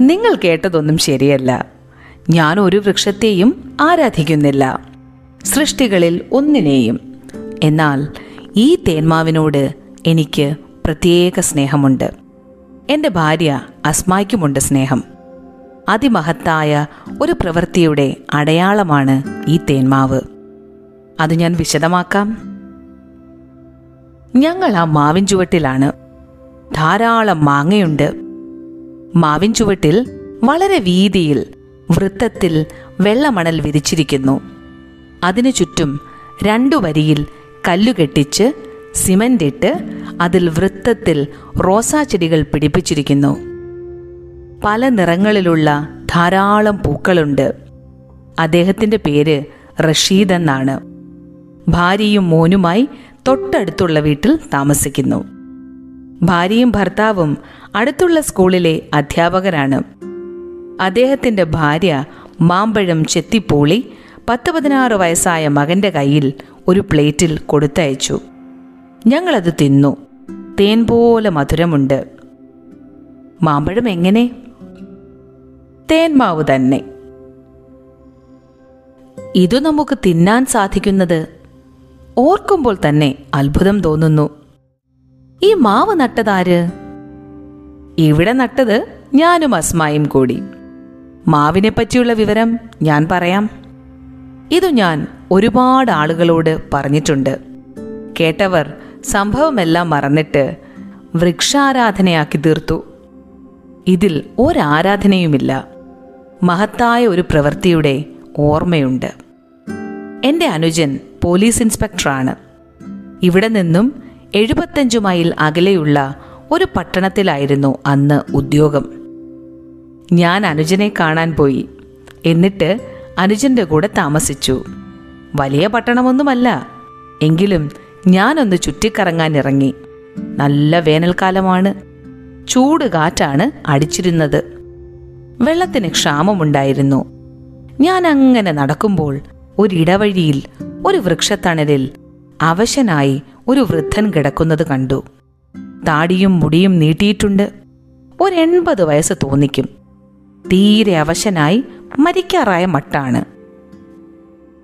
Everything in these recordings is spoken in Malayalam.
നിങ്ങൾ കേട്ടതൊന്നും ശരിയല്ല. ഞാൻ ഒരു വൃക്ഷത്തെയും ആരാധിക്കുന്നില്ല. സൃഷ്ടികളിൽ ഒന്നിനെയും. എന്നാൽ ഈ തേന്മാവിനോട് എനിക്ക് പ്രത്യേക സ്നേഹമുണ്ട്. എന്റെ ഭാര്യ അസ്മായ്ക്കുമുണ്ട് സ്നേഹം. അതിമഹത്തായ ഒരു പ്രവൃത്തിയുടെ അടയാളമാണ് ഈ തേന്മാവ്. അത് ഞാൻ വിശദമാക്കാം. ഞങ്ങൾ ആ മാവിൻ ചുവട്ടിലാണ്. ധാരാളം മാങ്ങയുണ്ട്. മാവിൻ ചുവട്ടിൽ വളരെ വീതിയിൽ വൃത്തത്തിൽ വെള്ളമണൽ വിരിച്ചിരിക്കുന്നു. അതിനു ചുറ്റും രണ്ടു വരിയിൽ കല്ലുകെട്ടിച്ച് സിമന്റ് ഇട്ട് അതിൽ വൃത്തത്തിൽ റോസാ ചെടികൾ പിടിപ്പിച്ചിരിക്കുന്നു. പല നിറങ്ങളിലുള്ള ധാരാളം പൂക്കളുണ്ട്. അദ്ദേഹത്തിന്റെ പേര് റഷീദ് എന്നാണ്. ഭാര്യയും മോനുമായി തൊട്ടടുത്തുള്ള വീട്ടിൽ താമസിക്കുന്നു. ഭാര്യയും ഭർത്താവും അടുത്തുള്ള സ്കൂളിലെ അധ്യാപകരാണ്. അദ്ദേഹത്തിന്റെ ഭാര്യ മാമ്പഴം ചെത്തിപ്പൂളി പത്ത് പതിനാറ് വയസ്സായ മകന്റെ കയ്യിൽ ഒരു പ്ലേറ്റിൽ കൊടുത്തയച്ചു. ഞങ്ങളത് തിന്നു. തേൻ പോലെ മധുരമുണ്ട്. മാമ്പഴം എങ്ങനെ? തേൻമാവ് തന്നെ. ഇതു നമുക്ക് തിന്നാൻ സാധിക്കുന്നത് ഓർക്കുമ്പോൾ തന്നെ അത്ഭുതം തോന്നുന്നു. ഈ മാവ് നട്ടതാര്? ഇവിടെ നട്ടത് ഞാനും അസ്മായും കൂടി. മാവിനെ പറ്റിയുള്ള വിവരം ഞാൻ പറയാം. ഇതു ഞാൻ ഒരുപാട് ആളുകളോട് പറഞ്ഞിട്ടുണ്ട്. കേട്ടവർ സംഭവമെല്ലാം മറന്നിട്ട് വൃക്ഷാരാധനയാക്കി തീർത്തു. ഇതിൽ ഒരാരാധനയുമില്ല. മഹത്തായ ഒരു പ്രവൃത്തിയുടെ ഓർമ്മയുണ്ട്. എന്റെ അനുജൻ പോലീസ് ഇൻസ്പെക്ടറാണ്. ഇവിടെ നിന്നും എഴുപത്തഞ്ചു മൈൽ അകലെയുള്ള ഒരു പട്ടണത്തിലായിരുന്നു അന്ന് ഉദ്യോഗം. ഞാൻ അനുജനെ കാണാൻ പോയി. എന്നിട്ട് അനുജന്റെ കൂടെ താമസിച്ചു. വലിയ പട്ടണമൊന്നുമല്ല. എങ്കിലും ഞാനൊന്ന് ചുറ്റിക്കറങ്ങാൻ ഇറങ്ങി. നല്ല വേനൽക്കാലമാണ്. ചൂട് കാറ്റാണ് അടിച്ചിരുന്നത്. വെള്ളത്തിന് ക്ഷാമമുണ്ടായിരുന്നു. ഞാൻ അങ്ങനെ നടക്കുമ്പോൾ ഒരിടവഴിയിൽ ഒരു വൃക്ഷത്തണലിൽ അവശനായി ഒരു വൃദ്ധൻ കിടക്കുന്നത് കണ്ടു. താടിയും മുടിയും നീട്ടിയിട്ടുണ്ട്. ഒരു എൺപത് വയസ്സ് തോന്നിക്കും. തീരെ അവശനായി മരിക്കാറായ മട്ടാണ്.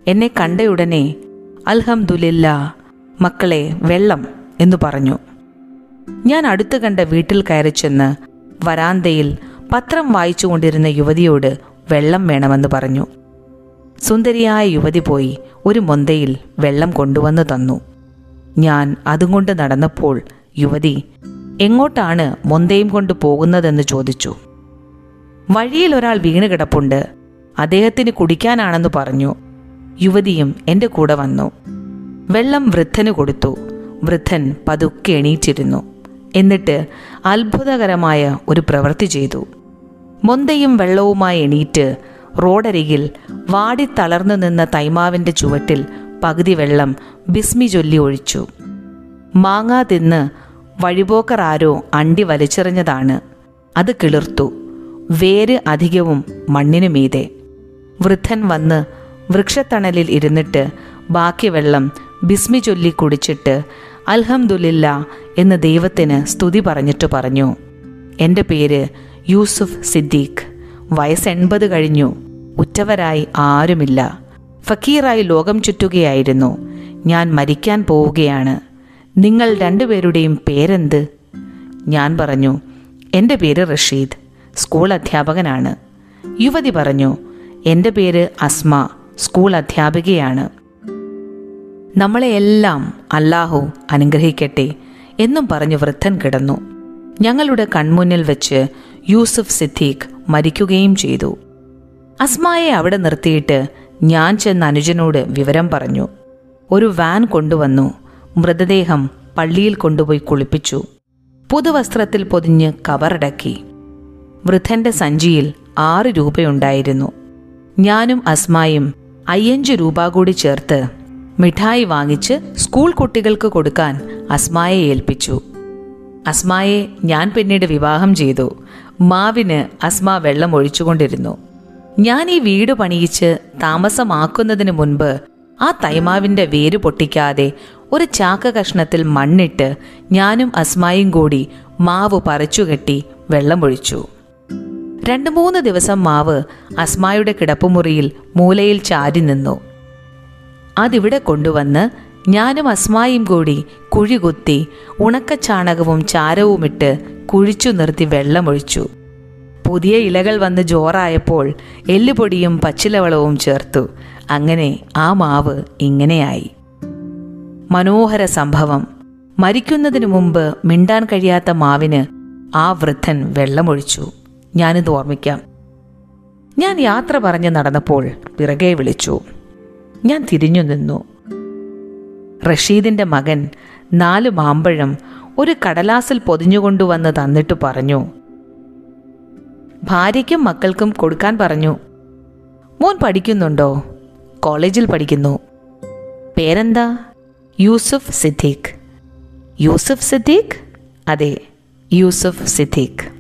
എന്നെ കണ്ടയുടനെ അൽഹംദുലില്ല മക്കളെ വെള്ളം എന്നു പറഞ്ഞു. ഞാൻ അടുത്തു കണ്ട വീട്ടിൽ കയറി ചെന്ന് വരാന്തയിൽ പത്രം വായിച്ചുകൊണ്ടിരുന്ന യുവതിയോട് വെള്ളം വേണമെന്ന് പറഞ്ഞു. സുന്ദരിയായ യുവതി പോയി ഒരു മൊന്തയിൽ വെള്ളം കൊണ്ടുവന്നു തന്നു. ഞാൻ അതും കൊണ്ട് നടന്നപ്പോൾ യുവതി എങ്ങോട്ടാണ് മൊന്തയും കൊണ്ട് പോകുന്നതെന്ന് ചോദിച്ചു. വഴിയിൽ ഒരാൾ വീണ് കിടപ്പുണ്ട്. അദ്ദേഹത്തിന് കുടിക്കാനാണെന്ന് പറഞ്ഞു. യുവതിയും എന്റെ കൂടെ വന്നു. വെള്ളം വൃദ്ധന് കൊടുത്തു. വൃദ്ധൻ പതുക്കെ എണീറ്റിരുന്നു. എന്നിട്ട് അത്ഭുതകരമായ ഒരു പ്രവൃത്തി ചെയ്തു. മൊന്തയും വെള്ളവുമായി എണീറ്റ് റോഡരികിൽ വാടിത്തളർന്നു നിന്ന തൈമാവിന്റെ ചുവട്ടിൽ പകുതി വെള്ളം ബിസ്മി ചൊല്ലി ഒഴിച്ചു. മാങ്ങാ തിന്ന് വഴിപോക്കർ ആരോ അണ്ടി വലിച്ചെറിഞ്ഞതാണ്. അത് കിളിർത്തു. വേര് അധികവും മണ്ണിനു മീതെ. വൃദ്ധൻ വന്ന് വൃക്ഷത്തണലിൽ ഇരുന്നിട്ട് ബാക്കി വെള്ളം ബിസ്മി ചൊല്ലി കുടിച്ചിട്ട് അൽഹംദുലില്ല എന്ന് ദൈവത്തിന് സ്തുതി പറഞ്ഞിട്ട് പറഞ്ഞു. എന്റെ പേര് യൂസുഫ് സിദ്ദീഖ്. വയസ്സ് എൺപത് കഴിഞ്ഞു. ഉറ്റവരായി ആരുമില്ല. ഫക്കീറായി ലോകം ചുറ്റുകയായിരുന്നു. ഞാൻ മരിക്കാൻ പോവുകയാണ്. നിങ്ങൾ രണ്ടുപേരുടെയും പേരെന്ത്? ഞാൻ പറഞ്ഞു എന്റെ പേര് റഷീദ് സ്കൂൾ അധ്യാപകനാണ്. യുവതി പറഞ്ഞു എന്റെ പേര് അസ്മ സ്കൂൾ അധ്യാപികയാണ്. നമ്മളെയെല്ലാം അല്ലാഹു അനുഗ്രഹിക്കട്ടെ എന്നും പറഞ്ഞു വൃദ്ധൻ കിടന്നു. ഞങ്ങളുടെ കൺമുന്നിൽ വെച്ച് യൂസുഫ് സിദ്ദീഖ് മരിക്കുകയും ചെയ്തു. അസ്മായെ അവിടെ നിർത്തിയിട്ട് ഞാൻ ചെന്ന് അനുജനോട് വിവരം പറഞ്ഞു. ഒരു വാൻ കൊണ്ടുവന്നു. മൃതദേഹം പള്ളിയിൽ കൊണ്ടുപോയി കുളിപ്പിച്ചു. പുതുവസ്ത്രത്തിൽ പൊതിഞ്ഞ് കവറടക്കി. വൃദ്ധന്റെ സഞ്ചിയിൽ ആറ് രൂപയുണ്ടായിരുന്നു. ഞാനും അസ്മായും അയ്യഞ്ച് രൂപ കൂടി ചേർത്ത് മിഠായി വാങ്ങിച്ച് സ്കൂൾ കുട്ടികൾക്ക് കൊടുക്കാൻ അസ്മായെ ഏൽപ്പിച്ചു. അസ്മായെ ഞാൻ പിന്നീട് വിവാഹം ചെയ്തു. മാവിന് അസ്മ വെള്ളം ഒഴിച്ചുകൊണ്ടിരുന്നു. ഞാൻ ഈ വീട് പണിയിച്ച് താമസമാക്കുന്നതിന് മുൻപ് ആ തൈമാവിന്റെ വേര് പൊട്ടിക്കാതെ ഒരു ചാക്ക കഷ്ണത്തിൽ മണ്ണിട്ട് ഞാനും അസ്മായും കൂടി മാവ് പറിച്ചുകെട്ടി വെള്ളമൊഴിച്ചു രണ്ടു മൂന്ന് ദിവസം മാവ് അസ്മായുടെ കിടപ്പുമുറിയിൽ മൂലയിൽ ചാരി നിന്നു. അതിവിടെ കൊണ്ടുവന്ന് ഞാനും അസ്മായും കൂടി കുഴി കുത്തി ഉണക്കച്ചാണകവും ചാരവുമിട്ട് കുഴിച്ചു നിർത്തി വെള്ളമൊഴിച്ചു പുതിയ ഇലകൾ വന്ന് ജോറായപ്പോൾ എല്ലുപൊടിയും പച്ചിലവളവും ചേർത്തു. അങ്ങനെ ആ മാവ് ഇങ്ങനെയായി. മനോഹര സംഭവം. മരിക്കുന്നതിനു മുമ്പ് മിണ്ടാൻ കഴിയാത്ത മാവിന് ആ വൃദ്ധൻ വെള്ളമൊഴിച്ചു. ഞാനിത് ഓർമ്മിക്കാം. ഞാൻ യാത്ര പറഞ്ഞ് നടന്നപ്പോൾ പിറകെ വിളിച്ചു. ഞാൻ തിരിഞ്ഞു നിന്നു. റഷീദിന്റെ മകൻ നാല് മാമ്പഴം ഒരു കടലാസിൽ പൊതിഞ്ഞുകൊണ്ടുവന്ന് തന്നിട്ട് പറഞ്ഞു. ഭാര്യയ്ക്കും മക്കൾക്കും കൊടുക്കാൻ പറഞ്ഞു. മോൻ പഠിക്കുന്നുണ്ടോ? കോളേജിൽ പഠിക്കുന്നു. പേരെന്താ? യൂസുഫ് സിദ്ദീഖ്. യൂസുഫ് സിദ്ദീഖ്? അതെ യൂസുഫ് സിദ്ദീഖ്.